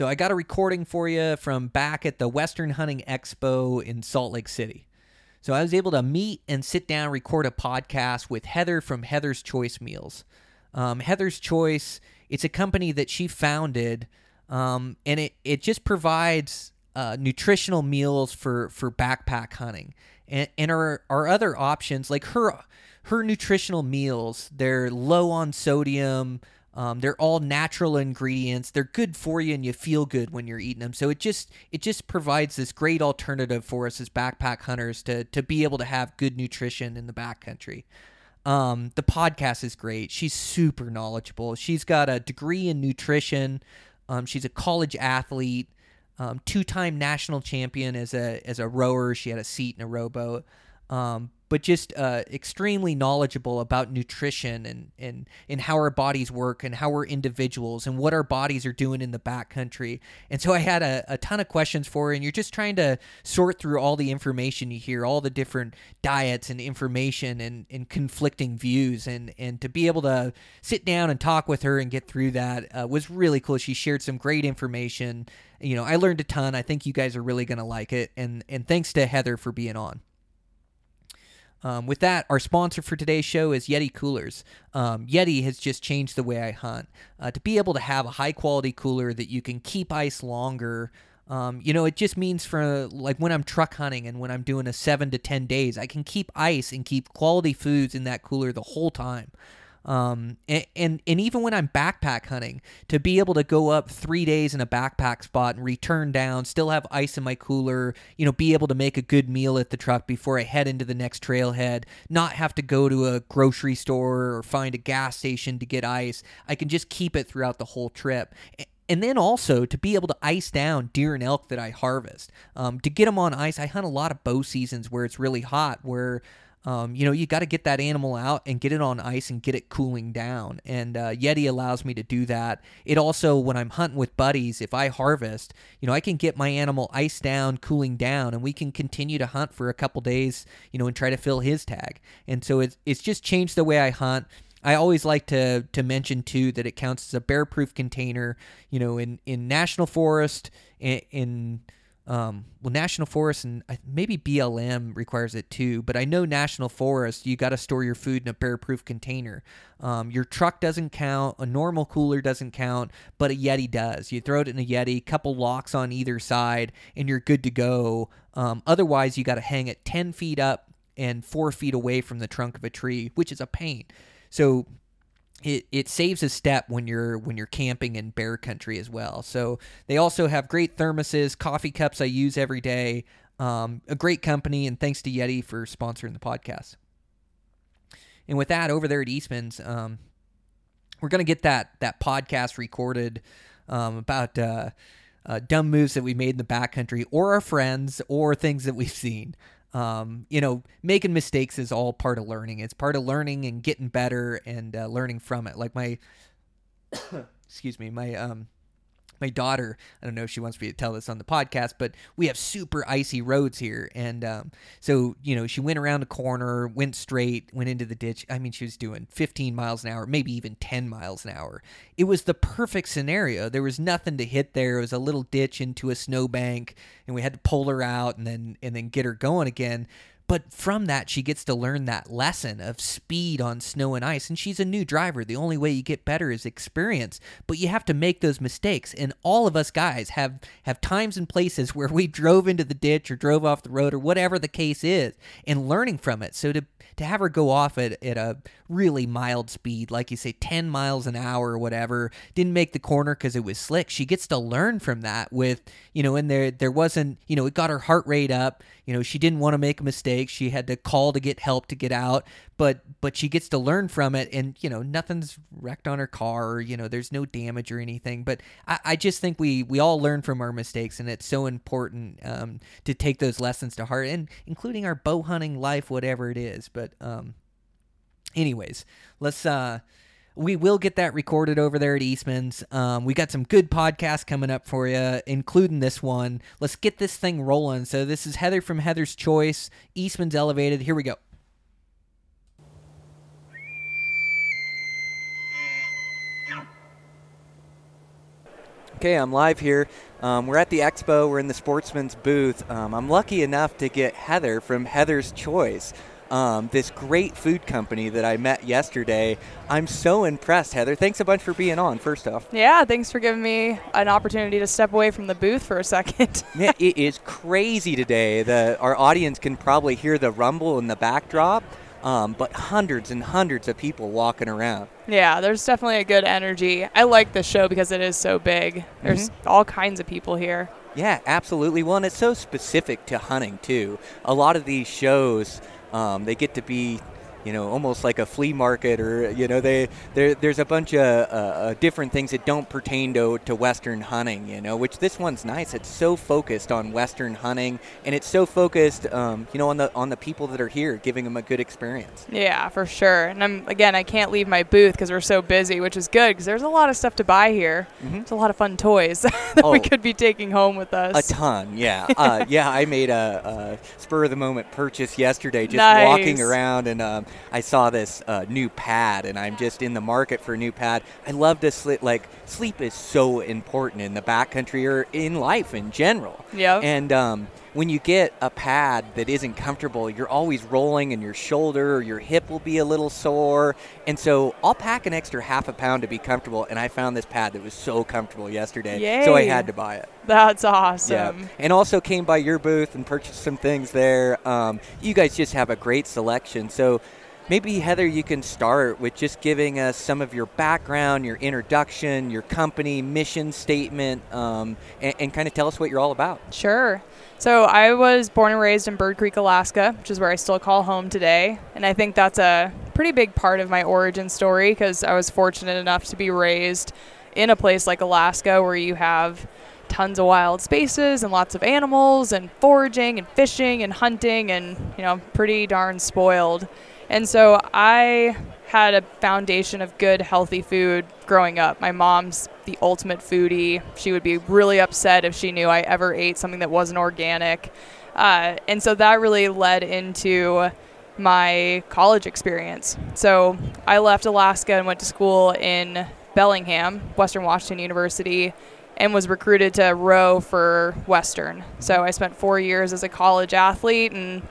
So, I got a recording for you from back at the Western Hunting Expo in Salt Lake City. So, I was able to meet and sit down, record a podcast with Heather from Heather's Choice Meals. Um, Heather's Choice, it's a company that she founded, um, and it, it just provides uh, nutritional meals for, for backpack hunting. And, and our, our other options, like her, her nutritional meals, they're low on sodium. Um, they're all natural ingredients. They're good for you, and you feel good when you're eating them. So it just it just provides this great alternative for us as backpack hunters to to be able to have good nutrition in the backcountry. Um, the podcast is great. She's super knowledgeable. She's got a degree in nutrition. Um, she's a college athlete, um, two-time national champion as a as a rower. She had a seat in a rowboat. Um, but just uh, extremely knowledgeable about nutrition and, and, and how our bodies work and how we're individuals and what our bodies are doing in the backcountry. And so I had a, a ton of questions for her, and you're just trying to sort through all the information you hear, all the different diets and information and, and conflicting views. And, and to be able to sit down and talk with her and get through that uh, was really cool. She shared some great information. You know, I learned a ton. I think you guys are really going to like it. And, and thanks to Heather for being on. Um, with that, our sponsor for today's show is Yeti Coolers. Um, Yeti has just changed the way I hunt. Uh, to be able to have a high quality cooler that you can keep ice longer, um, you know, it just means for like when I'm truck hunting and when I'm doing a seven to 10 days, I can keep ice and keep quality foods in that cooler the whole time. Um, and, and, and even when I'm backpack hunting, to be able to go up three days in a backpack spot and return down, still have ice in my cooler, you know, be able to make a good meal at the truck before I head into the next trailhead, not have to go to a grocery store or find a gas station to get ice. I can just keep it throughout the whole trip. And then also to be able to ice down deer and elk that I harvest. Um, to get them on ice, I hunt a lot of bow seasons where it's really hot, where um, you know, you got to get that animal out and get it on ice and get it cooling down. And uh, Yeti allows me to do that. It also, when I'm hunting with buddies, if I harvest, you know, I can get my animal ice down, cooling down, and we can continue to hunt for a couple days, you know, and try to fill his tag. And so it's it's just changed the way I hunt. I always like to to mention too that it counts as a bear proof container. You know, in in national forest, in, in um, well, National Forest and maybe BLM requires it too, but I know National Forest, you got to store your food in a bear proof container. Um, your truck doesn't count, a normal cooler doesn't count, but a Yeti does. You throw it in a Yeti, couple locks on either side, and you're good to go. Um, otherwise, you got to hang it 10 feet up and four feet away from the trunk of a tree, which is a pain. So it, it saves a step when you're when you're camping in bear country as well. So they also have great thermoses, coffee cups I use every day. Um, a great company, and thanks to Yeti for sponsoring the podcast. And with that, over there at Eastman's, um, we're gonna get that that podcast recorded um, about uh, uh, dumb moves that we made in the backcountry, or our friends, or things that we've seen um, you know, making mistakes is all part of learning. It's part of learning and getting better and uh, learning from it. Like my, excuse me, my um, my daughter. I don't know if she wants me to tell this on the podcast, but we have super icy roads here, and um, so you know, she went around a corner, went straight, went into the ditch. I mean, she was doing 15 miles an hour, maybe even 10 miles an hour. It was the perfect scenario. There was nothing to hit there. It was a little ditch into a snowbank, and we had to pull her out and then and then get her going again. But from that, she gets to learn that lesson of speed on snow and ice. And she's a new driver. The only way you get better is experience. But you have to make those mistakes. And all of us guys have have times and places where we drove into the ditch or drove off the road or whatever the case is, and learning from it. So to to have her go off at, at a really mild speed, like you say, 10 miles an hour or whatever, didn't make the corner because it was slick. She gets to learn from that with, you know, and there there wasn't, you know, it got her heart rate up. You know, she didn't want to make a mistake. Mistakes. She had to call to get help to get out, but but she gets to learn from it, and you know nothing's wrecked on her car. Or, you know there's no damage or anything. But I, I just think we we all learn from our mistakes, and it's so important um, to take those lessons to heart, and including our bow hunting life, whatever it is. But um, anyways, let's uh we will get that recorded over there at Eastman's. Um, we got some good podcasts coming up for you, including this one. Let's get this thing rolling. So this is Heather from Heather's Choice, Eastman's Elevated. Here we go. Okay, I'm live here. Um, we're at the expo. We're in the Sportsman's booth. Um, I'm lucky enough to get Heather from Heather's Choice um, this great food company that I met yesterday. I'm so impressed, Heather. Thanks a bunch for being on, first off. Yeah, thanks for giving me an opportunity to step away from the booth for a second. yeah, it is crazy today. The, our audience can probably hear the rumble in the backdrop. Um, but hundreds and hundreds of people walking around. Yeah, there's definitely a good energy. I like the show because it is so big. There's mm-hmm. all kinds of people here. Yeah, absolutely. Well, and it's so specific to hunting, too. A lot of these shows um, they get to be you know, almost like a flea market, or you know, they there's a bunch of uh, uh, different things that don't pertain to to Western hunting. You know, which this one's nice. It's so focused on Western hunting, and it's so focused, um, you know, on the on the people that are here, giving them a good experience. Yeah, for sure. And I'm again, I can't leave my booth because we're so busy, which is good because there's a lot of stuff to buy here. Mm-hmm. There's a lot of fun toys that oh, we could be taking home with us. A ton, yeah, uh, yeah. I made a, a, spur of the moment purchase yesterday, just nice. walking around and. Um, I saw this uh, new pad, and I'm just in the market for a new pad. I love to sleep. Like sleep is so important in the backcountry or in life in general. Yeah. And um, when you get a pad that isn't comfortable, you're always rolling, and your shoulder or your hip will be a little sore. And so I'll pack an extra half a pound to be comfortable. And I found this pad that was so comfortable yesterday, Yay. so I had to buy it. That's awesome. Yeah. And also came by your booth and purchased some things there. Um, you guys just have a great selection. So maybe Heather, you can start with just giving us some of your background, your introduction, your company mission statement, um, and, and kind of tell us what you're all about. Sure. So I was born and raised in Bird Creek, Alaska, which is where I still call home today, and I think that's a pretty big part of my origin story because I was fortunate enough to be raised in a place like Alaska where you have tons of wild spaces and lots of animals and foraging and fishing and hunting and you know pretty darn spoiled and so I had a foundation of good, healthy food growing up. My mom's the ultimate foodie. She would be really upset if she knew I ever ate something that wasn't organic. Uh, and so that really led into my college experience. So I left Alaska and went to school in Bellingham, Western Washington University, and was recruited to row for Western. So I spent four years as a college athlete and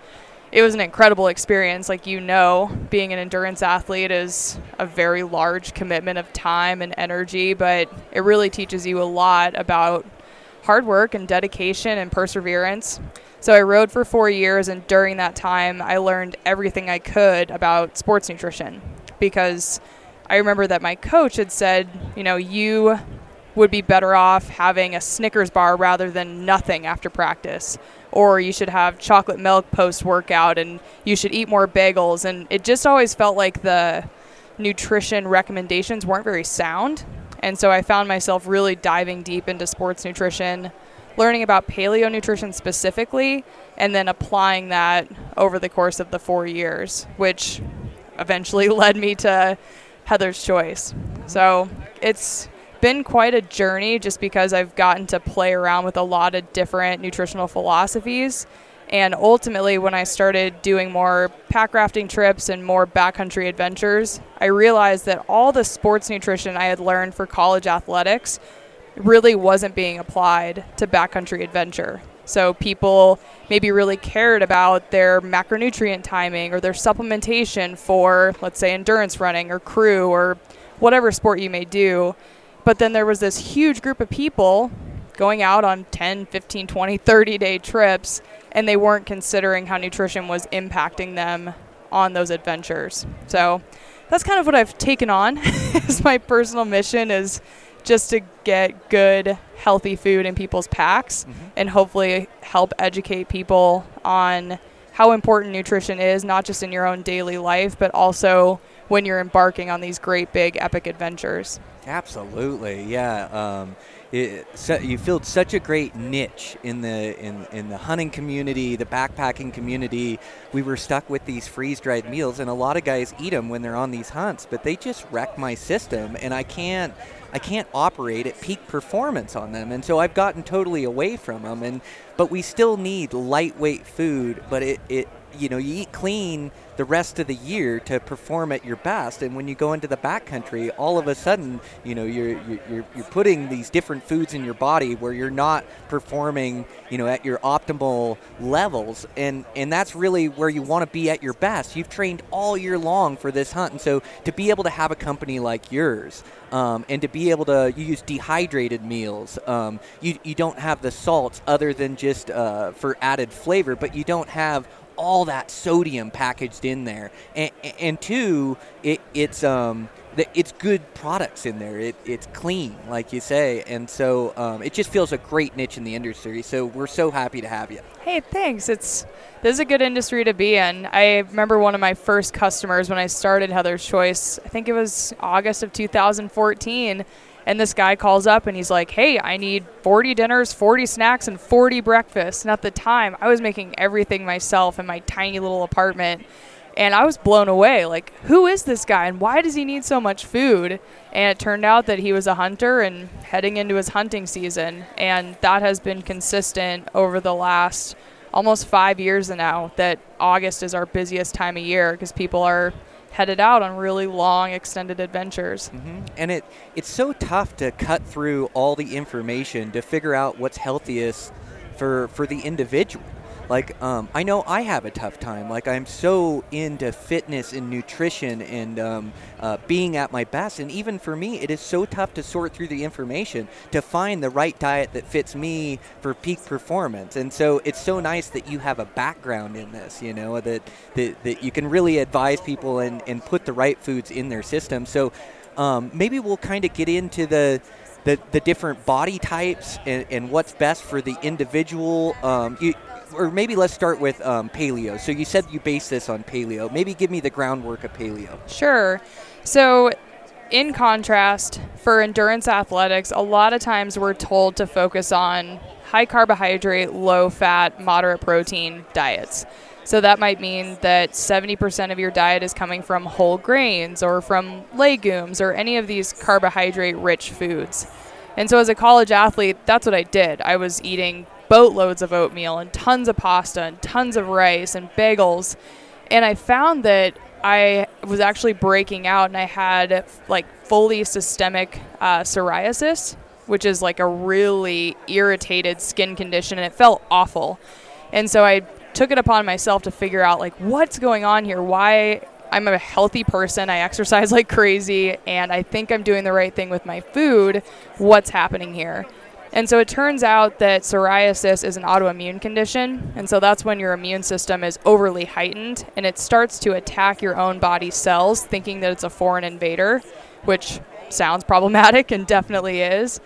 it was an incredible experience. Like you know, being an endurance athlete is a very large commitment of time and energy, but it really teaches you a lot about hard work and dedication and perseverance. So I rowed for four years, and during that time, I learned everything I could about sports nutrition because I remember that my coach had said, you know, you would be better off having a Snickers bar rather than nothing after practice or you should have chocolate milk post workout and you should eat more bagels. And it just always felt like the nutrition recommendations weren't very sound. And so I found myself really diving deep into sports nutrition learning about paleo nutrition specifically and then applying that over the course of the 4 years which eventually led me to Heather's choice. So it's been quite a journey just because I've gotten to play around with a lot of different nutritional philosophies. And ultimately, when I started doing more pack rafting trips and more backcountry adventures, I realized that all the sports nutrition I had learned for college athletics really wasn't being applied to backcountry adventure. So people maybe really cared about their macronutrient timing or their supplementation for, let's say, endurance running or crew or whatever sport you may do. But then there was this huge group of people going out on 10, 15, 20, 30 day trips, and they weren't considering how nutrition was impacting them on those adventures. So that's kind of what I've taken on as my personal mission is just to get good, healthy food in people's packs mm-hmm. and hopefully help educate people on how important nutrition is, not just in your own daily life, but also when you're embarking on these great big epic adventures. Absolutely, yeah. Um, it, so you filled such a great niche in the in, in the hunting community, the backpacking community. We were stuck with these freeze dried meals, and a lot of guys eat them when they're on these hunts, but they just wreck my system, and I can't I can't operate at peak performance on them, and so I've gotten totally away from them. And but we still need lightweight food, but it, it you know you eat clean the rest of the year to perform at your best. And when you go into the backcountry, all of a sudden, you know, you're, you're, you're putting these different foods in your body where you're not performing, you know, at your optimal levels. And, and that's really where you want to be at your best. You've trained all year long for this hunt. And so to be able to have a company like yours, um, and to be able to you use dehydrated meals. Um, you, you don't have the salts other than just uh, for added flavor, but you don't have all that sodium packaged in there, and, and two, it, it's um, it's good products in there. It, it's clean, like you say, and so um, it just feels a great niche in the industry. So we're so happy to have you. Hey, thanks. It's this is a good industry to be in. I remember one of my first customers when I started Heather's Choice. I think it was August of 2014 and this guy calls up and he's like, hey, I need 40 dinners, 40 snacks, and 40 breakfasts. And at the time, I was making everything myself in my tiny little apartment. And I was blown away. Like, who is this guy and why does he need so much food? And it turned out that he was a hunter and heading into his hunting season. And that has been consistent over the last almost five years now that August is our busiest time of year because people are headed out on really long extended adventures. Mm-hmm. And it it's so tough to cut through all the information to figure out what's healthiest for for the individual. Like, um, I know I have a tough time. Like, I'm so into fitness and nutrition and um, uh, being at my best. And even for me, it is so tough to sort through the information to find the right diet that fits me for peak performance. And so it's so nice that you have a background in this, you know, that, that, that you can really advise people and, and put the right foods in their system. So um, maybe we'll kind of get into the the, the different body types and, and what's best for the individual. Um, you, or maybe let's start with um, paleo. So you said you base this on paleo. Maybe give me the groundwork of paleo. Sure. So, in contrast, for endurance athletics, a lot of times we're told to focus on high carbohydrate, low fat, moderate protein diets. So that might mean that 70% of your diet is coming from whole grains or from legumes or any of these carbohydrate rich foods. And so as a college athlete, that's what I did. I was eating boatloads of oatmeal and tons of pasta and tons of rice and bagels. And I found that I was actually breaking out and I had like fully systemic uh, psoriasis, which is like a really irritated skin condition and it felt awful. And so I took it upon myself to figure out like what's going on here. Why I'm a healthy person. I exercise like crazy and I think I'm doing the right thing with my food. What's happening here? And so it turns out that psoriasis is an autoimmune condition. And so that's when your immune system is overly heightened and it starts to attack your own body's cells, thinking that it's a foreign invader, which sounds problematic and definitely is.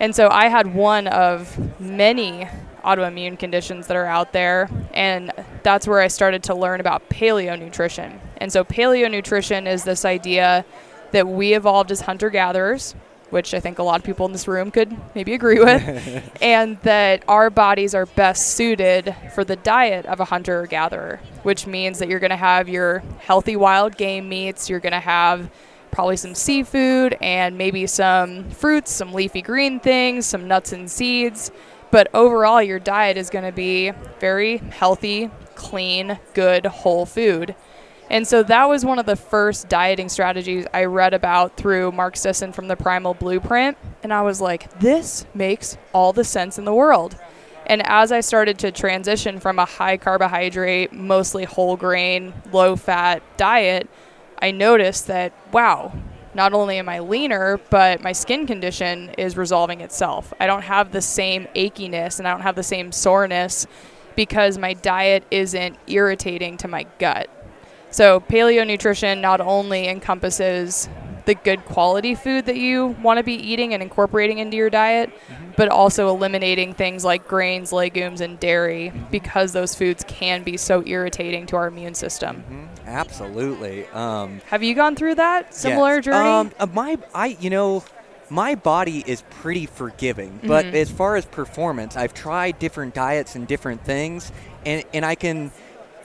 And so I had one of many autoimmune conditions that are out there. And that's where I started to learn about paleo nutrition. And so, paleo nutrition is this idea that we evolved as hunter gatherers, which I think a lot of people in this room could maybe agree with, and that our bodies are best suited for the diet of a hunter or gatherer, which means that you're going to have your healthy wild game meats, you're going to have probably some seafood and maybe some fruits, some leafy green things, some nuts and seeds. But overall, your diet is going to be very healthy, clean, good, whole food. And so that was one of the first dieting strategies I read about through Mark Sisson from the Primal Blueprint. And I was like, this makes all the sense in the world. And as I started to transition from a high carbohydrate, mostly whole grain, low fat diet, I noticed that, wow, not only am I leaner, but my skin condition is resolving itself. I don't have the same achiness and I don't have the same soreness because my diet isn't irritating to my gut. So, paleo nutrition not only encompasses the good quality food that you want to be eating and incorporating into your diet, but also eliminating things like grains, legumes, and dairy because those foods can be so irritating to our immune system. Absolutely. Um, Have you gone through that similar Yes. journey? Um, my, I, you know, my body is pretty forgiving, but Mhm. as far as performance, I've tried different diets and different things, and and I can,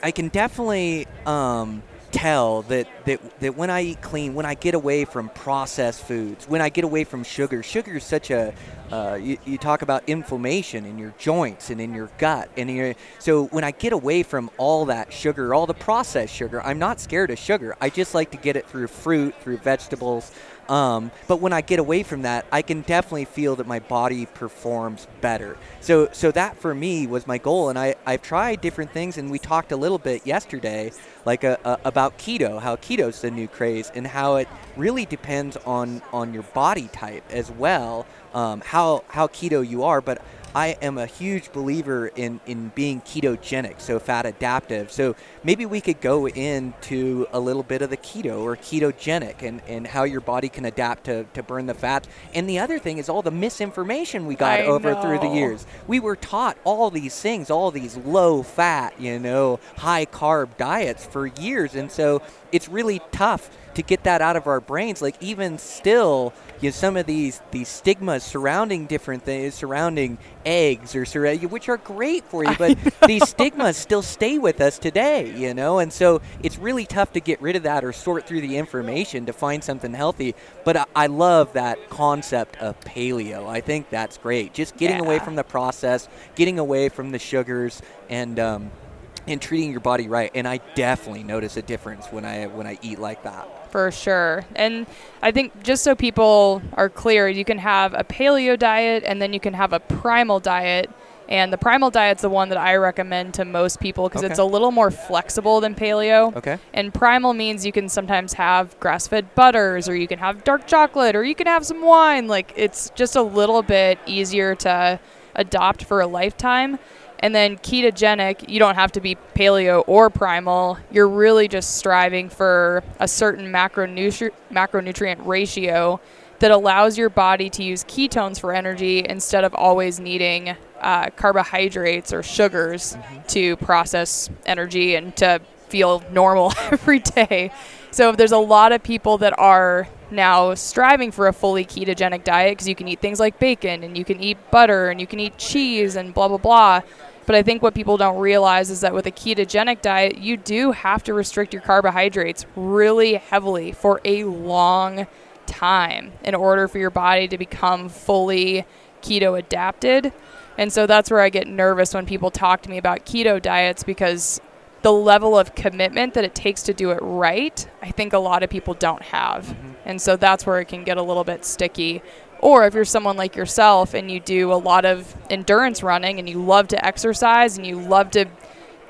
I can definitely um, tell that, that that when I eat clean, when I get away from processed foods, when I get away from sugar, sugar is such a uh, you, you talk about inflammation in your joints and in your gut, and your, so when I get away from all that sugar, all the processed sugar, I'm not scared of sugar. I just like to get it through fruit, through vegetables. Um, but when I get away from that, I can definitely feel that my body performs better. So, so that for me was my goal, and I, I've tried different things, and we talked a little bit yesterday, like uh uh about keto, how keto's the new craze, and how it really depends on on your body type as well, um, how how keto you are. But I am a huge believer in, in being ketogenic, so fat adaptive. So maybe we could go into a little bit of the keto or ketogenic and, and how your body can adapt to, to burn the fat. And the other thing is all the misinformation we got I over through the years. We were taught all these things, all these low fat, you know, high carb diets for years. And so it's really tough to get that out of our brains. Like even still, you know, some of these these stigmas surrounding different things, surrounding eggs or surra- which are great for you, but these stigmas still stay with us today, you know. And so it's really tough to get rid of that or sort through the information to find something healthy. But I, I love that concept of paleo. I think that's great. Just getting away from the process, getting away from the sugars, and um, and treating your body right. And I definitely notice a difference when I when I eat like that. For sure. And I think just so people are clear, you can have a paleo diet and then you can have a primal diet. And the primal diet's the one that I recommend to most people because it's a little more flexible than paleo. Okay. And primal means you can sometimes have grass fed butters or you can have dark chocolate or you can have some wine. Like it's just a little bit easier to adopt for a lifetime. And then ketogenic, you don't have to be paleo or primal. You're really just striving for a certain macronutri- macronutrient ratio that allows your body to use ketones for energy instead of always needing uh, carbohydrates or sugars to process energy and to feel normal every day. So there's a lot of people that are now striving for a fully ketogenic diet because you can eat things like bacon and you can eat butter and you can eat cheese and blah blah blah. But I think what people don't realize is that with a ketogenic diet, you do have to restrict your carbohydrates really heavily for a long time in order for your body to become fully keto adapted. And so that's where I get nervous when people talk to me about keto diets because the level of commitment that it takes to do it right, I think a lot of people don't have. Mm-hmm. And so that's where it can get a little bit sticky. Or if you're someone like yourself and you do a lot of endurance running and you love to exercise and you love to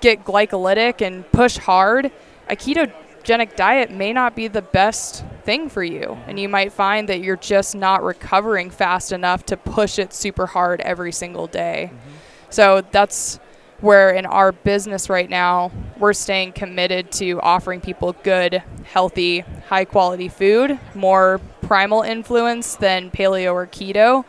get glycolytic and push hard, a ketogenic diet may not be the best thing for you. And you might find that you're just not recovering fast enough to push it super hard every single day. Mm-hmm. So that's where in our business right now, we're staying committed to offering people good, healthy, high quality food, more primal influence than paleo or keto.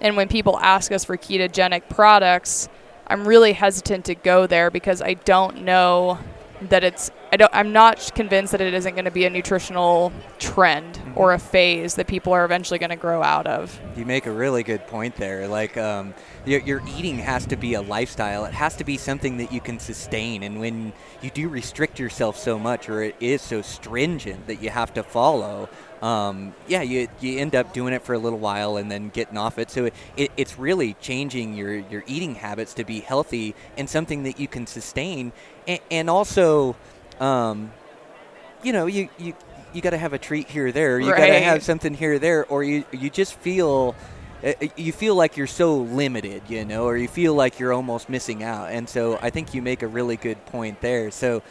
And when people ask us for ketogenic products, I'm really hesitant to go there because I don't know that it's I don't I'm not convinced that it isn't going to be a nutritional trend or a phase that people are eventually going to grow out of. You make a really good point there. Like, um, your, your eating has to be a lifestyle. It has to be something that you can sustain. And when you do restrict yourself so much, or it is so stringent that you have to follow, um, yeah, you, you end up doing it for a little while and then getting off it. So it, it, it's really changing your, your eating habits to be healthy and something that you can sustain. And, and also, um, you know, you, you, you got to have a treat here or there. You got to have something here or there, or you you just feel uh, you feel like you're so limited, you know, or you feel like you're almost missing out. And so I think you make a really good point there. So,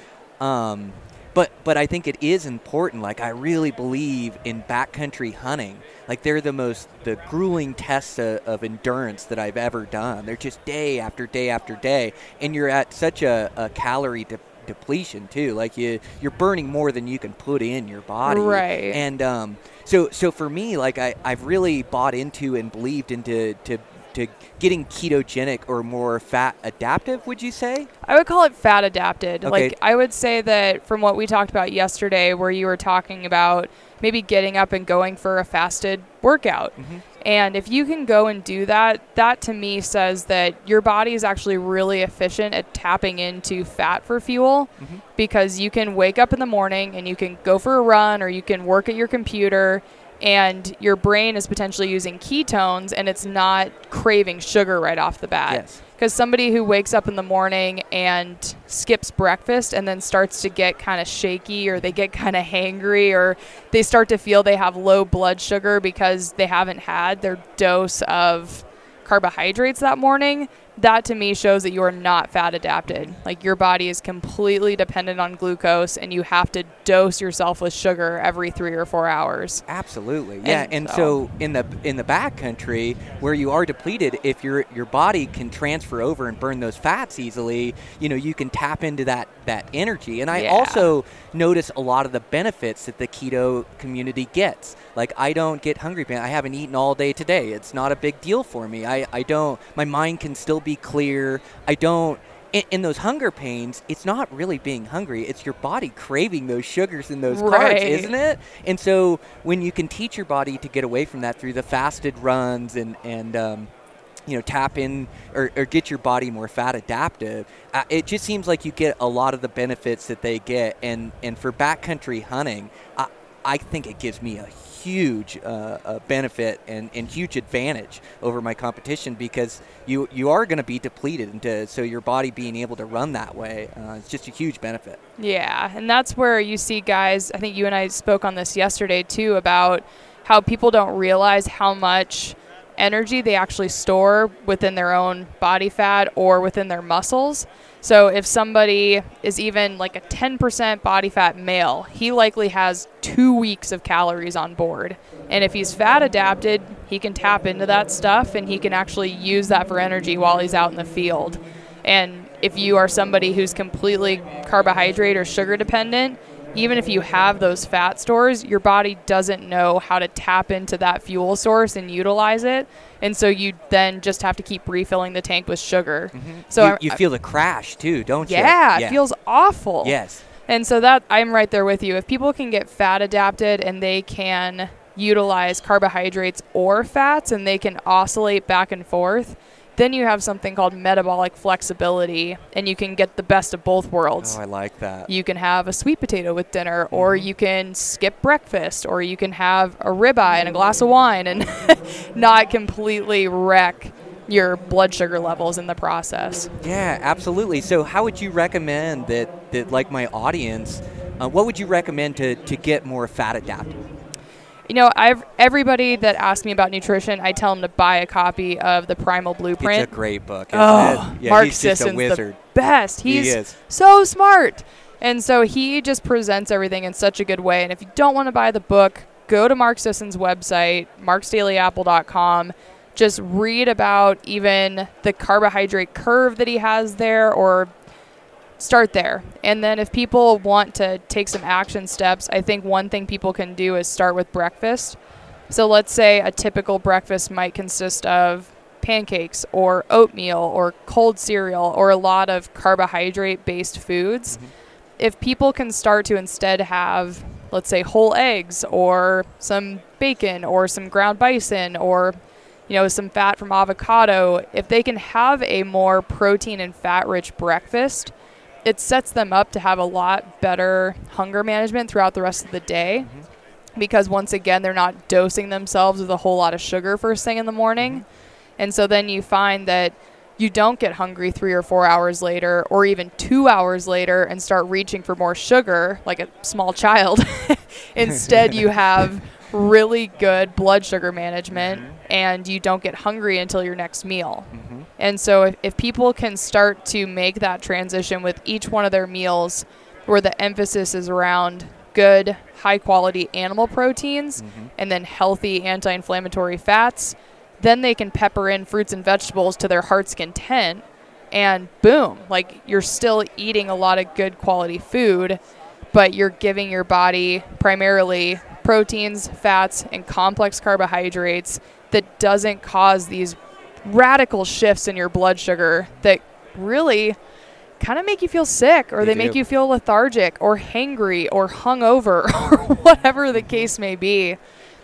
um, but but I think it is important. Like I really believe in backcountry hunting. Like they're the most the grueling tests of, of endurance that I've ever done. They're just day after day after day, and you're at such a, a calorie de- depletion too. Like you, you're burning more than you can put in your body. Right. And um, so, so for me, like I, I've really bought into and believed into to to getting ketogenic or more fat adaptive. Would you say? I would call it fat adapted. Okay. Like I would say that from what we talked about yesterday, where you were talking about maybe getting up and going for a fasted workout. Mm-hmm. And if you can go and do that, that to me says that your body is actually really efficient at tapping into fat for fuel mm-hmm. because you can wake up in the morning and you can go for a run or you can work at your computer and your brain is potentially using ketones and it's not craving sugar right off the bat. Yes. Because somebody who wakes up in the morning and skips breakfast and then starts to get kind of shaky or they get kind of hangry or they start to feel they have low blood sugar because they haven't had their dose of carbohydrates that morning, that to me shows that you are not fat adapted. Like your body is completely dependent on glucose and you have to dose yourself with sugar every three or four hours. Absolutely, yeah. And And, so- so in the in the back country where you are depleted, if your your body can transfer over and burn those fats easily, you know you can tap into that that energy. And I Yeah. also notice a lot of the benefits that the keto community gets. Like I don't get hungry pain. I haven't eaten all day today. It's not a big deal for me. I I don't. My mind can still be clear. I don't. In, in those hunger pains, it's not really being hungry. It's your body craving those sugars and those Right. carbs, isn't it? And so when you can teach your body to get away from that through the fasted runs and and um, you know tap in or, or get your body more fat adaptive, uh, it just seems like you get a lot of the benefits that they get. And and for backcountry hunting, I, I think it gives me a huge uh, uh, benefit and, and huge advantage over my competition because you you are going to be depleted and to, so your body being able to run that way uh, is just a huge benefit. Yeah, and that's where you see guys. I think you and I spoke on this yesterday too about how people don't realize how much energy they actually store within their own body fat or within their muscles. So if somebody is even like a 10% body fat male, he likely has 2 weeks of calories on board. And if he's fat adapted, he can tap into that stuff and he can actually use that for energy while he's out in the field. And if you are somebody who's completely carbohydrate or sugar dependent, even if you have those fat stores, your body doesn't know how to tap into that fuel source and utilize it. And so you then just have to keep refilling the tank with sugar. Mm-hmm. So you, I- you feel the crash too, don't you? yeah, it feels awful. Yes. And so that I'm right there with you. If people can get fat adapted and they can utilize carbohydrates or fats and they can oscillate back and forth, then you have something called metabolic flexibility and you can get the best of both worlds. Oh, I like that. You can have a sweet potato with dinner, or you can skip breakfast, or you can have a ribeye and a glass of wine and not completely wreck your blood sugar levels in the process. Yeah, absolutely. So, how would you recommend that, that like my audience, uh, what would you recommend to, to get more fat adapted? You know, I've everybody that asks me about nutrition, I tell them to buy a copy of the Primal Blueprint. It's a great book. Oh? Yeah, Mark he's Sisson's the best. He He's is. so smart. And so he just presents everything in such a good way. And if you don't want to buy the book, go to Mark Sisson's website, marksdailyapple.com. Just read about even the carbohydrate curve that he has there or start there. And then if people want to take some action steps, I think one thing people can do is start with breakfast. So let's say a typical breakfast might consist of pancakes or oatmeal or cold cereal or a lot of carbohydrate based foods. Mm-hmm. If people can start to instead have, let's say, whole eggs or some bacon or some ground bison or you know, some fat from avocado, if they can have a more protein and fat rich breakfast, it sets them up to have a lot better hunger management throughout the rest of the day mm-hmm. because once again they're not dosing themselves with a whole lot of sugar first thing in the morning. Mm-hmm. And so then you find that you don't get hungry three or four hours later or even two hours later and start reaching for more sugar like a small child. Instead you have really good blood sugar management mm-hmm. And you don't get hungry until your next meal. Mm-hmm. And so if, if people can start to make that transition with each one of their meals where the emphasis is around good high quality animal proteins mm-hmm. and then healthy anti-inflammatory fats then they can pepper in fruits and vegetables to their heart's content and boom, like you're still eating a lot of good quality food, but you're giving your body primarily proteins, fats, and complex carbohydrates that doesn't cause these radical shifts in your blood sugar that really kind of make you feel sick or They they, make you feel lethargic or hangry or hungover or whatever the case may be.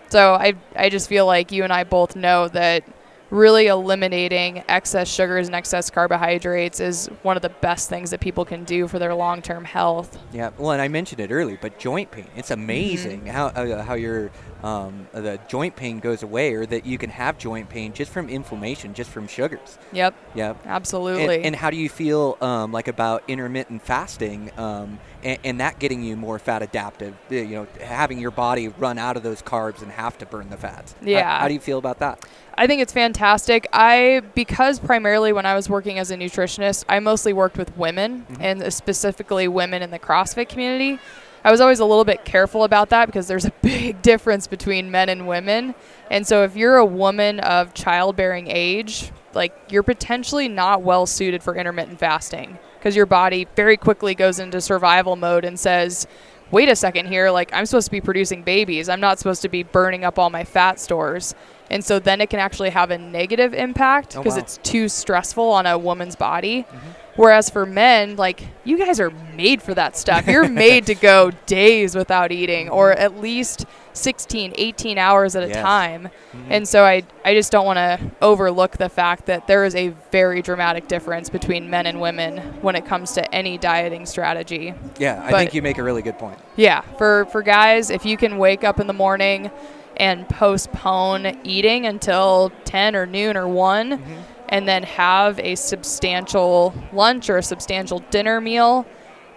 So I I just feel like you and I both know that really eliminating excess sugars and excess carbohydrates is one of the best things that people can do for their long-term health. Yeah, well, and I mentioned it earlier, but joint pain. It's amazing how uh, how your um, the joint pain goes away, or that you can have joint pain just from inflammation, just from sugars. Yep, Yep. absolutely. And, and how do you feel um, like about intermittent fasting um, and, and that getting you more fat adaptive? uh, You know, having your body run out of those carbs and have to burn the fats. How- Yeah. How, do you feel about that? I think it's fantastic. I because primarily when I was working as a nutritionist, I mostly worked with women and specifically women in the CrossFit community. I was always a little bit careful about that because there's a big difference between men and women. And so if you're a woman of childbearing age, like you're potentially not well suited for intermittent fasting because your body very quickly goes into survival mode and says, wait a second here, like I'm supposed to be producing babies. I'm not supposed to be burning up all my fat stores. And so then it can actually have a negative impact Oh, because wow. it's too stressful on a woman's body. Mm-hmm. Whereas for men, like you guys are made for that stuff. You're made to go days without eating or at least 16, 18 hours at a Yes. time. Mm-hmm. And so I, I just don't want to overlook the fact that there is a very dramatic difference between men and women when it comes to any dieting strategy. Yeah, I But- think you make a really good point. Yeah, for for guys, if you can wake up in the morning and postpone eating until 10 or noon or 1 mm-hmm. and then have a substantial lunch or a substantial dinner meal,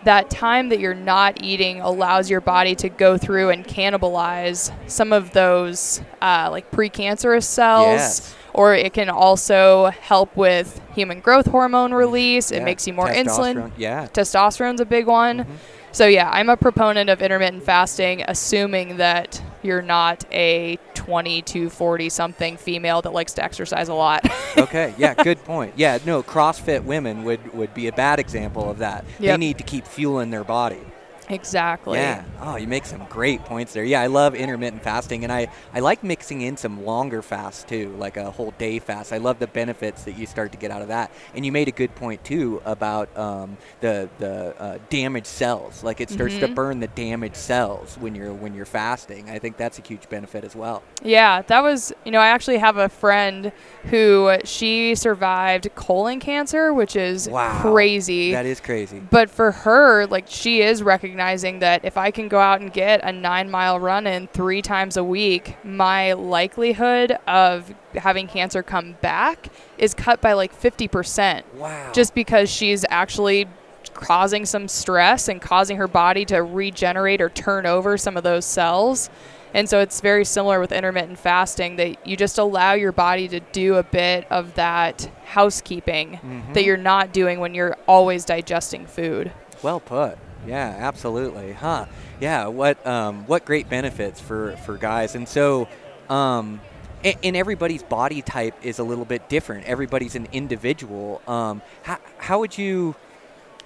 that time that you're not eating allows your body to go through and cannibalize some of those uh, like precancerous cells Yes. or it can also help with human growth hormone release. It Yeah, makes you more insulin. Yeah. testosterone's a big one. So yeah, I'm a proponent of intermittent fasting, assuming that you're not a 20 to 40 something female that likes to exercise a lot. okay. Yeah. Good point. Yeah. No. CrossFit women would would be a bad example of that. They need to keep fueling their body. Exactly. Yeah. Oh, you make some great points there. Yeah, I love intermittent fasting, and I, I like mixing in some longer fasts too, like a whole day fast. I love the benefits that you start to get out of that. And you made a good point too about um, the the uh, damaged cells. Like it starts to Mhm. burn the damaged cells when you're when you're fasting. I think that's a huge benefit as well. Yeah, that was, you know, I actually have a friend who she survived colon cancer, which is Wow. crazy. That is crazy. But for her, like she is recognizing that if I can go out and get a nine mile run in three times a week, my likelihood of having cancer come back is cut by like 50%. Wow. Just because she's actually causing some stress and causing her body to regenerate or turn over some of those cells. And so it's very similar with intermittent fasting that you just allow your body to do a bit of that housekeeping mm-hmm. that you're not doing when you're always digesting food. Well put. Yeah, absolutely. Huh. Yeah. What um, what great benefits for for guys. And so, um, and, everybody's body type is a little bit different. Everybody's an individual. Um, how, how would you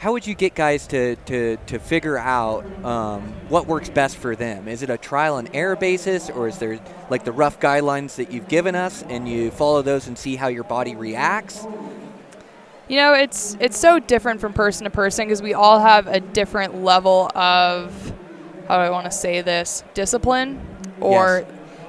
how would you get guys to, to, to figure out um, what works best for them? Is it a trial and error basis, or is there like the rough guidelines that you've given us, and you follow those and see how your body reacts? You know, it's it's so different from person to person because we all have a different level of how do I want to say this discipline? Or Yes.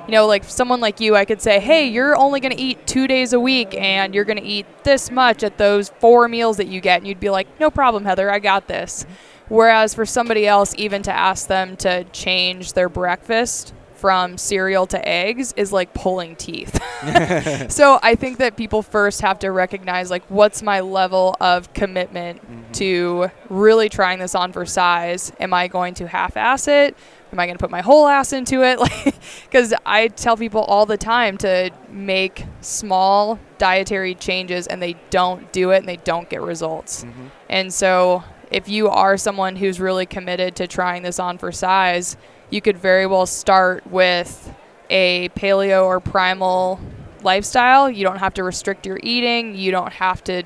you know like someone like you I could say hey you're only going to eat 2 days a week and you're going to eat this much at those four meals that you get. And you'd be like no problem Heather I got this. Whereas for somebody else even to ask them to change their breakfast from cereal to eggs is like pulling teeth so I think that people first have to recognize like what's my level of commitment mm-hmm. to really trying this on for size. Am I going to half-ass it? Am I going to put my whole ass into it? Like, because I tell people all the time to make small dietary changes, and they don't do it, and they don't get results. Mm-hmm. And so, if you are someone who's really committed to trying this on for size, you could very well start with a paleo or primal lifestyle. You don't have to restrict your eating. You don't have to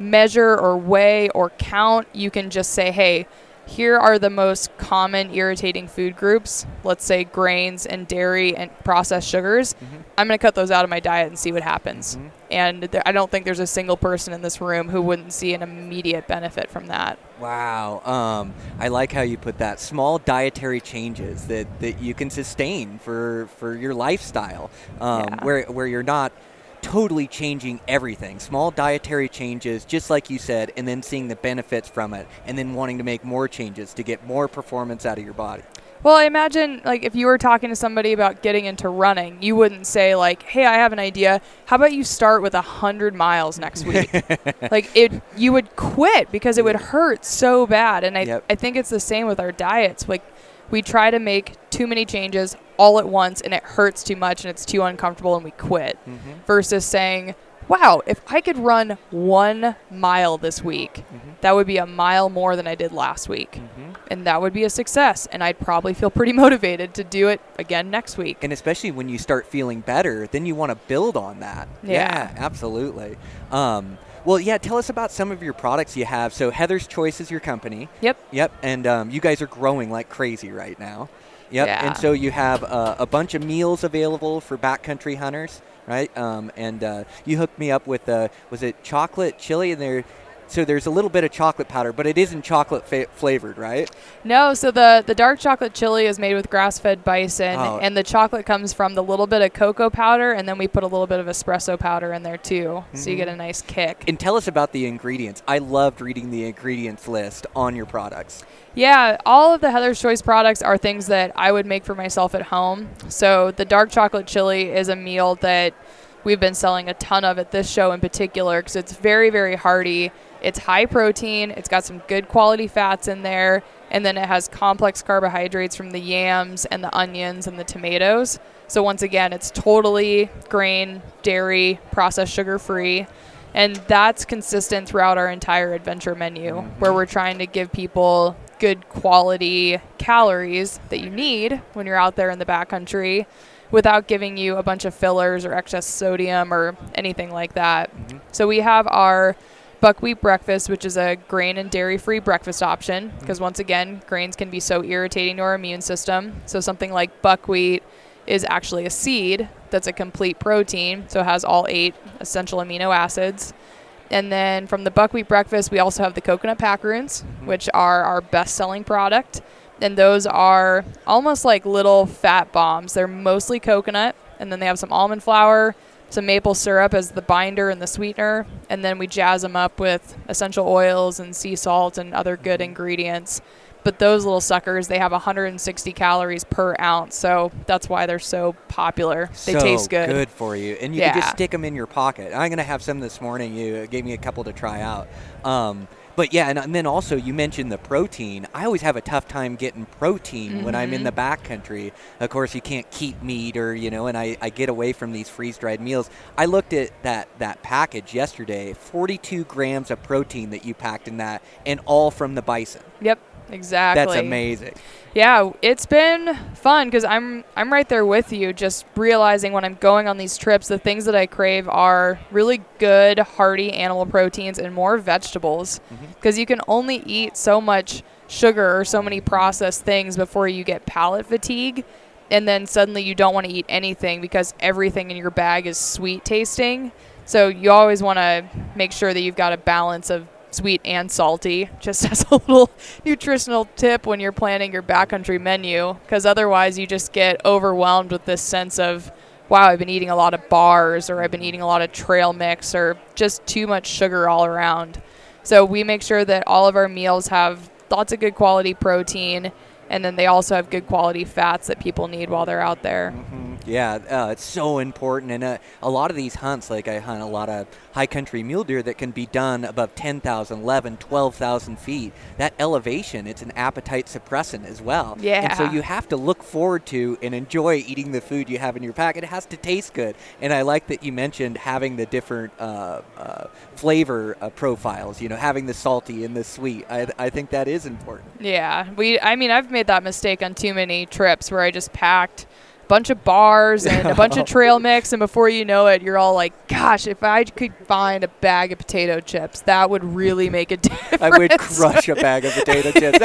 measure or weigh or count. You can just say, hey, here are the most common irritating food groups. Let's say grains and dairy and processed sugars. Mm-hmm. I'm going to cut those out of my diet and see what happens. Mm-hmm. And there, I don't think there's a single person in this room who wouldn't see an immediate benefit from that. Wow. Um, I like how you put that. Small dietary changes that, that you can sustain for, for your lifestyle, um, Yeah. where, where you're not totally changing everything. Small dietary changes, just like you said, and then seeing the benefits from it, and then wanting to make more changes to get more performance out of your body. Well, I imagine like if you were talking to somebody about getting into running, you wouldn't say like, "Hey, I have an idea. How about you start with a hundred miles next week?" like it, you would quit because it would hurt so bad. And I, Yep. I think it's the same with our diets. Like we try to make too many changes all at once, and it hurts too much, and it's too uncomfortable, and we quit. Mm-hmm. Versus saying, "Wow, if I could run one mile this week, that would be a mile more than I did last week." and that would be a success and i'd probably feel pretty motivated to do it again next week And especially when you start feeling better, then you want to build on that. Yeah. absolutely. Um, well, yeah, tell us about some of your products you have. So, Heather's Choice is your company. yep Yep, and um, you guys are growing like crazy right now. Yep, Yeah. and so you have uh, a bunch of meals available for backcountry hunters, right? Um, and uh, you hooked me up with uh, was it chocolate chili? And there, so there's a little bit of chocolate powder, but it isn't chocolate fa- flavored, right? no so the the dark chocolate chili is made with grass-fed bison Oh. and the chocolate comes from the little bit of cocoa powder and then we put a little bit of espresso powder in there too so you get mm. a nice kick And tell us about the ingredients. I loved reading the ingredients list on your products. Yeah, all of the Heather's Choice products are things that I would make for myself at home. So the dark chocolate chili is a meal that we've been selling a ton of at this show in particular because it's very, very hearty. It's high protein. It's got some good quality fats in there, and then it has complex carbohydrates from the yams and the onions and the tomatoes. So once again, it's totally grain, dairy, processed sugar free. And that's consistent throughout our entire adventure menu, mm-hmm. where we're trying to give people good quality calories that you need when you're out there in the backcountry without giving you a bunch of fillers or excess sodium or anything like that. Mm-hmm. So we have our buckwheat breakfast, which is a grain and dairy free breakfast option, mm. because once again, grains can be so irritating to our immune system. So something like buckwheat is actually a seed that's a complete protein, so it has all eight essential amino acids. And then from the buckwheat breakfast, we also have the coconut packaroons, mm-hmm. which are our best selling product. And those are almost like little fat bombs. They're mostly coconut, and then they have some almond flour, some maple syrup as the binder and the sweetener. And then we jazz them up with essential oils and sea salt and other good ingredients. But those little suckers, they have 160 calories per ounce. So that's why they're so popular. They so taste good. Good for you, and you can just stick them in your pocket. I'm gonna have some this morning. You gave me a couple to try out. Um, but yeah, and, uh, and then also you mentioned the protein. I always have a tough time getting protein when I'm in the mm-hmm. backcountry. Of course, you can't keep meat, or you know, and I, I get away from these freeze dried meals. I looked at that that package yesterday. 42 grams of protein that you packed in that, and all from the bison. Yep, exactly. That's amazing. Yeah, it's been fun because I'm I'm right there with you. Just realizing when I'm going on these trips, the things that I crave are really good, hearty animal proteins and more vegetables. Mm-hmm. Because you can only eat so much sugar or so many processed things before you get palate fatigue, and then suddenly you don't want to eat anything because everything in your bag is sweet tasting. So you always want to make sure that you've got a balance of sweet and salty, just as a little nutritional tip when you're planning your backcountry menu, because otherwise you just get overwhelmed with this sense of, wow, I've been eating a lot of bars or I've been eating a lot of trail mix or just too much sugar all around. So we make sure that all of our meals have lots of good quality protein and then they also have good quality fats that people need while they're out there. Mm-hmm. Yeah, uh, it's so important. And uh, a lot of these hunts, like I hunt a lot of high country mule deer that can be done above 10,000, 11, 12,000 feet. That elevation, it's an appetite suppressant as well. Yeah. And so you have to look forward to and enjoy eating the food you have in your pack. It has to taste good. And I like that you mentioned having the different uh, uh, flavor uh, profiles, you know, having the salty and the sweet. I, I think that is important. Yeah, we. I mean, I've made that mistake on too many trips where I just packed bunch of bars and a bunch of trail mix, and before you know it, you're all like, "Gosh, if I could find a bag of potato chips, that would really make a difference." I would crush a bag of potato chips.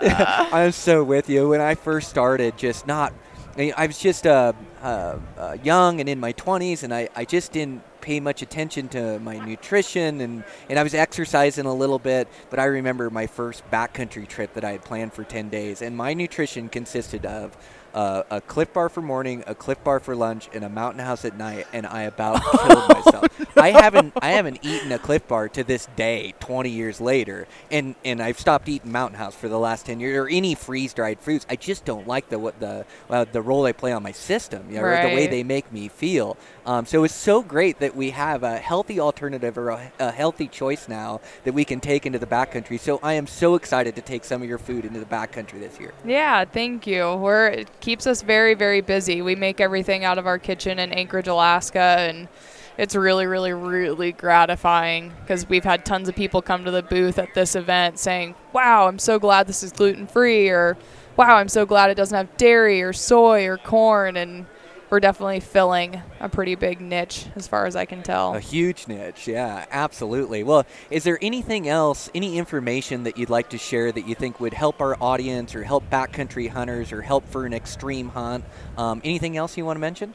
I'm so with you. When I first started, just not, I was just uh, uh, uh, young and in my 20s, and I, I just didn't pay much attention to my nutrition, and, and I was exercising a little bit. But I remember my first backcountry trip that I had planned for 10 days, and my nutrition consisted of uh, a Clif Bar for morning, a Clif Bar for lunch, and a Mountain House at night, and I about killed myself. I haven't I haven't eaten a Clif Bar to this day, 20 years later, and and I've stopped eating Mountain House for the last 10 years or any freeze dried foods. I just don't like the what the uh, the role they play on my system, you know, or the way they make me feel. Um, so it's so great that we have a healthy alternative or a, a healthy choice now that we can take into the backcountry. So I am so excited to take some of your food into the backcountry this year. Yeah, thank you. We're keeps us very very busy. We make everything out of our kitchen in Anchorage, Alaska, and it's really really really gratifying because we've had tons of people come to the booth at this event saying, "Wow, I'm so glad this is gluten free," or "Wow, I'm so glad it doesn't have dairy or soy or corn," and we're definitely filling a pretty big niche as far as I can tell. A huge niche, yeah, absolutely. Well, is there anything else, any information that you'd like to share that you think would help our audience or help backcountry hunters or help for an extreme hunt? Um, anything else you want to mention?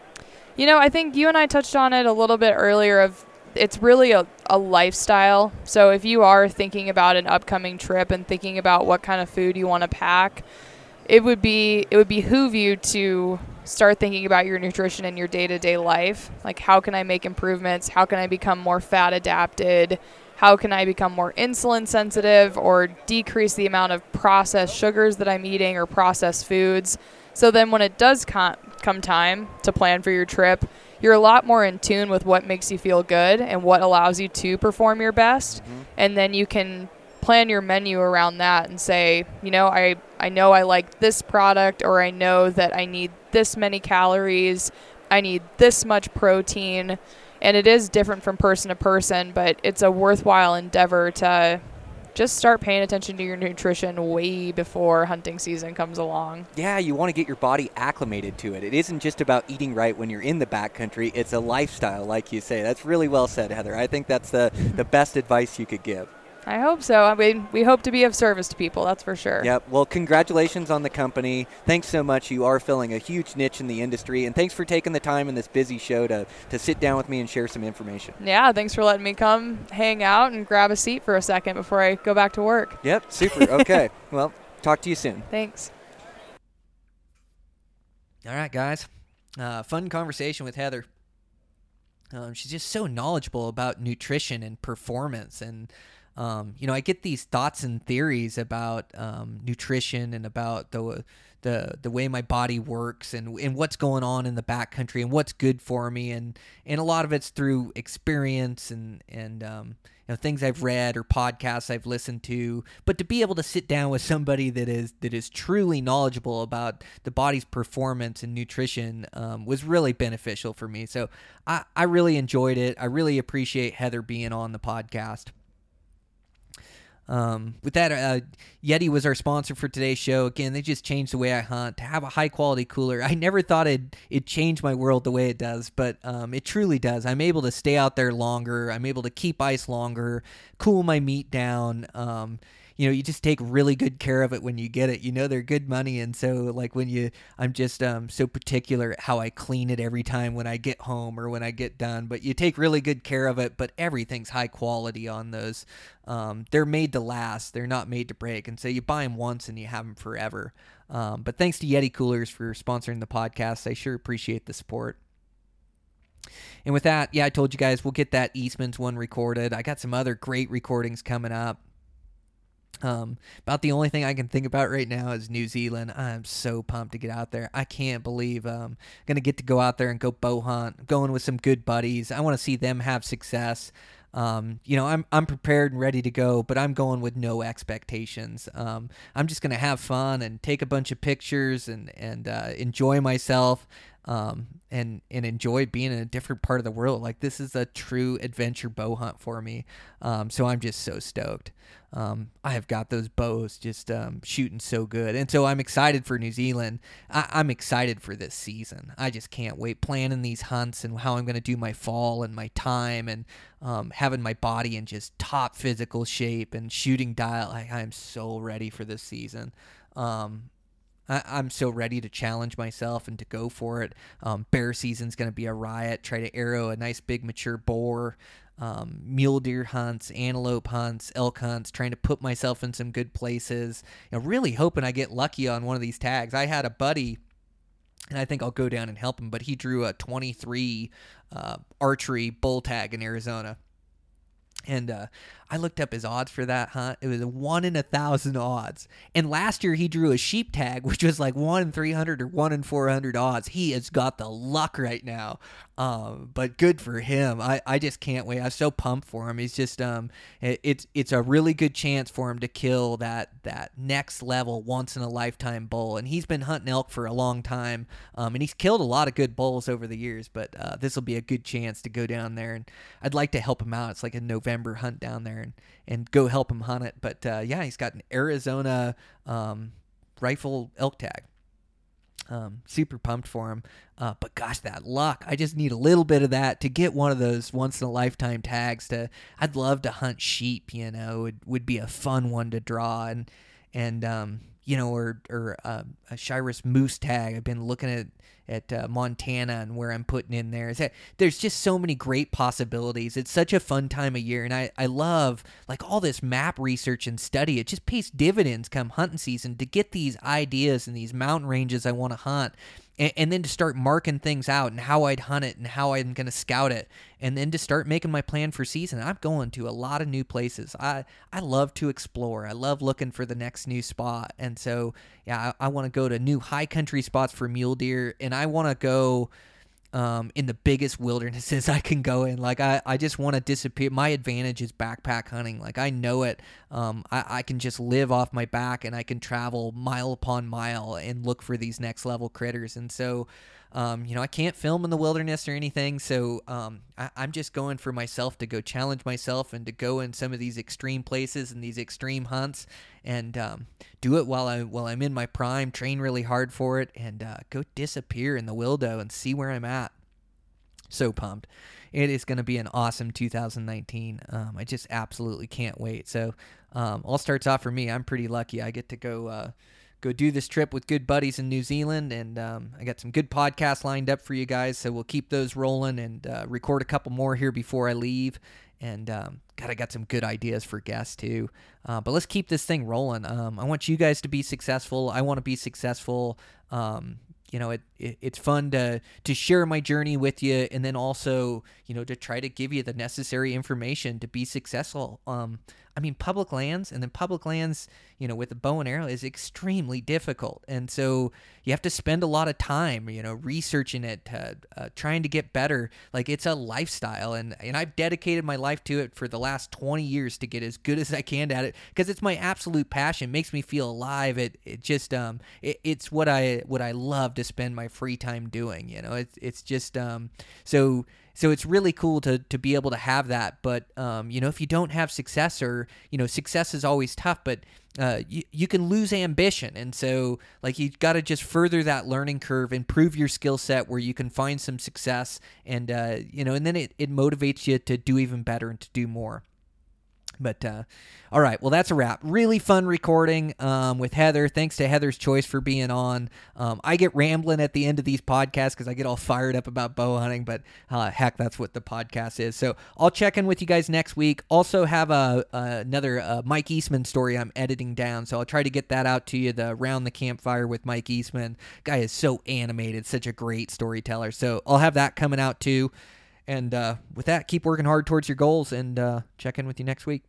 You know, I think you and I touched on it a little bit earlier of it's really a, a lifestyle. So if you are thinking about an upcoming trip and thinking about what kind of food you want to pack, it would be it would behoove you to start thinking about your nutrition in your day-to-day life. Like how can I make improvements? How can I become more fat adapted? How can I become more insulin sensitive or decrease the amount of processed sugars that I'm eating or processed foods? So then when it does com- come time to plan for your trip, you're a lot more in tune with what makes you feel good and what allows you to perform your best. Mm-hmm. And then you can plan your menu around that and say, you know, I, I know I like this product or I know that I need this many calories, I need this much protein. And it is different from person to person, but it's a worthwhile endeavor to just start paying attention to your nutrition way before hunting season comes along. Yeah, you want to get your body acclimated to it. It isn't just about eating right when you're in the backcountry, it's a lifestyle, like you say. That's really well said, Heather. I think that's the, the best advice you could give. I hope so. I mean, we hope to be of service to people, that's for sure. Yep. Well, congratulations on the company. Thanks so much. You are filling a huge niche in the industry, and thanks for taking the time in this busy show to, to sit down with me and share some information. Yeah, thanks for letting me come hang out and grab a seat for a second before I go back to work. Yep. Super. Okay. well, talk to you soon. Thanks. All right, guys. Uh, fun conversation with Heather. Um, she's just so knowledgeable about nutrition and performance, and um, you know, I get these thoughts and theories about um, nutrition and about the the the way my body works and and what's going on in the backcountry and what's good for me, and and a lot of it's through experience and and um, you know things I've read or podcasts I've listened to. But to be able to sit down with somebody that is that is truly knowledgeable about the body's performance and nutrition um, was really beneficial for me. So I I really enjoyed it. I really appreciate Heather being on the podcast. Um, with that, uh, Yeti was our sponsor for today's show. Again, they just changed the way I hunt to have a high quality cooler. I never thought it'd, it'd change my world the way it does, but um, it truly does. I'm able to stay out there longer. I'm able to keep ice longer, cool my meat down. Um, you know, you just take really good care of it when you get it. You know, they're good money, and so like when you, I'm just um, so particular how I clean it every time when I get home or when I get done. But you take really good care of it. But everything's high quality on those. Um, they're made to last. They're not made to break, and so you buy them once and you have them forever. Um, but thanks to Yeti Coolers for sponsoring the podcast. I sure appreciate the support. And with that, yeah, I told you guys we'll get that Eastman's one recorded. I got some other great recordings coming up. Um, about the only thing I can think about right now is New Zealand. I'm so pumped to get out there. I can't believe um, I'm gonna get to go out there and go bow hunt, going with some good buddies. I want to see them have success. Um, you know, I'm I'm prepared and ready to go, but I'm going with no expectations. Um, I'm just gonna have fun and take a bunch of pictures and and uh, enjoy myself. um, and and enjoy being in a different part of the world. Like this is a true adventure bow hunt for me. Um, so I'm just so stoked. Um, I have got those bows just um, shooting so good, and so I'm excited for New Zealand. I- I'm excited for this season. I just can't wait planning these hunts and how I'm going to do my fall and my time and um, having my body in just top physical shape and shooting dial. I, I'm so ready for this season. Um, I, I'm so ready to challenge myself and to go for it. Um, bear season's going to be a riot. Try to arrow a nice big mature boar. Um, mule deer hunts, antelope hunts, elk hunts, trying to put myself in some good places. Know, really hoping I get lucky on one of these tags. I had a buddy, and I think I'll go down and help him, but he drew a 23 uh, archery bull tag in Arizona. And uh, I looked up his odds for that hunt. It was one in a thousand odds. And last year he drew a sheep tag, which was like one in three hundred or one in four hundred odds. He has got the luck right now. Um, but good for him. I, I just can't wait. I'm so pumped for him. He's just um, it, it's it's a really good chance for him to kill that that next level once in a lifetime bull. And he's been hunting elk for a long time. Um, and he's killed a lot of good bulls over the years. But uh, this will be a good chance to go down there. And I'd like to help him out. It's like a November hunt down there and, and go help him hunt it. But uh, yeah, he's got an Arizona um, rifle elk tag. Um, super pumped for him. Uh, but gosh, that luck. I just need a little bit of that to get one of those once in a lifetime tags to I'd love to hunt sheep, you know, it would be a fun one to draw and and um, you know, or or uh, a Shiras moose tag. I've been looking at at uh, Montana and where I'm putting in there. Is that there's just so many great possibilities. It's such a fun time of year, and I I love like all this map research and study. It just pays dividends come hunting season to get these ideas and these mountain ranges I want to hunt and, and, then to start marking things out and how I'd hunt it and how I'm going to scout it, and then to start making my plan for season. I'm going to a lot of new places. I I love to explore. I love looking for the next new spot, and so yeah, I, I want to go to new high country spots for mule deer, and I want to go um, in the biggest wildernesses I can go in. Like I, I just want to disappear. My advantage is backpack hunting. Like I know it. Um, I, I can just live off my back and I can travel mile upon mile and look for these next level critters. And so, um, you know, I can't film in the wilderness or anything. So um, I, I'm just going for myself to go challenge myself and to go in some of these extreme places and these extreme hunts and um, do it while I while I'm in my prime. Train really hard for it and uh, go disappear in the wildo and see where I'm at. So pumped! It is going to be an awesome 2019. Um, I just absolutely can't wait. So um, all starts off for me. I'm pretty lucky. I get to go. Uh, go do this trip with good buddies in New Zealand. And um, I got some good podcasts lined up for you guys. So we'll keep those rolling and uh, record a couple more here before I leave. And um, God, I got some good ideas for guests too. Uh, but let's keep this thing rolling. Um, I want you guys to be successful. I want to be successful. You know, it, it, it's fun to to share my journey with you, and then also, you know, to try to give you the necessary information to be successful. Um, I mean, public lands and then public lands, you know, with a bow and arrow is extremely difficult. And so you have to spend a lot of time, you know, researching it, uh, uh, trying to get better. Like it's a lifestyle. And, and I've dedicated my life to it for the last 20 years to get as good as I can at it because it's my absolute passion. It makes me feel alive. It, it just, um, it, it's what I, what I love to spend my free time doing, you know, it's, it's just, um, so, so it's really cool to to be able to have that but um, you know if you don't have success or you know success is always tough but uh, you, you can lose ambition. And so like you got to just further that learning curve improve your skill set where you can find some success and uh, you know and then it, it motivates you to do even better and to do more but uh, all right, well that's a wrap. Really fun recording um, with Heather. Thanks to Heather's Choice for being on. Um, I get rambling at the end of these podcasts because I get all fired up about bow hunting, but uh, heck, that's what the podcast is. So I'll check in with you guys next week. Also have a, another uh, Mike Eastman story I'm editing down, so I'll try to get that out to you. The round the campfire with Mike Eastman guy is so animated, such a great storyteller. So I'll have that coming out too. And uh, with that, keep working hard towards your goals and uh, check in with you next week.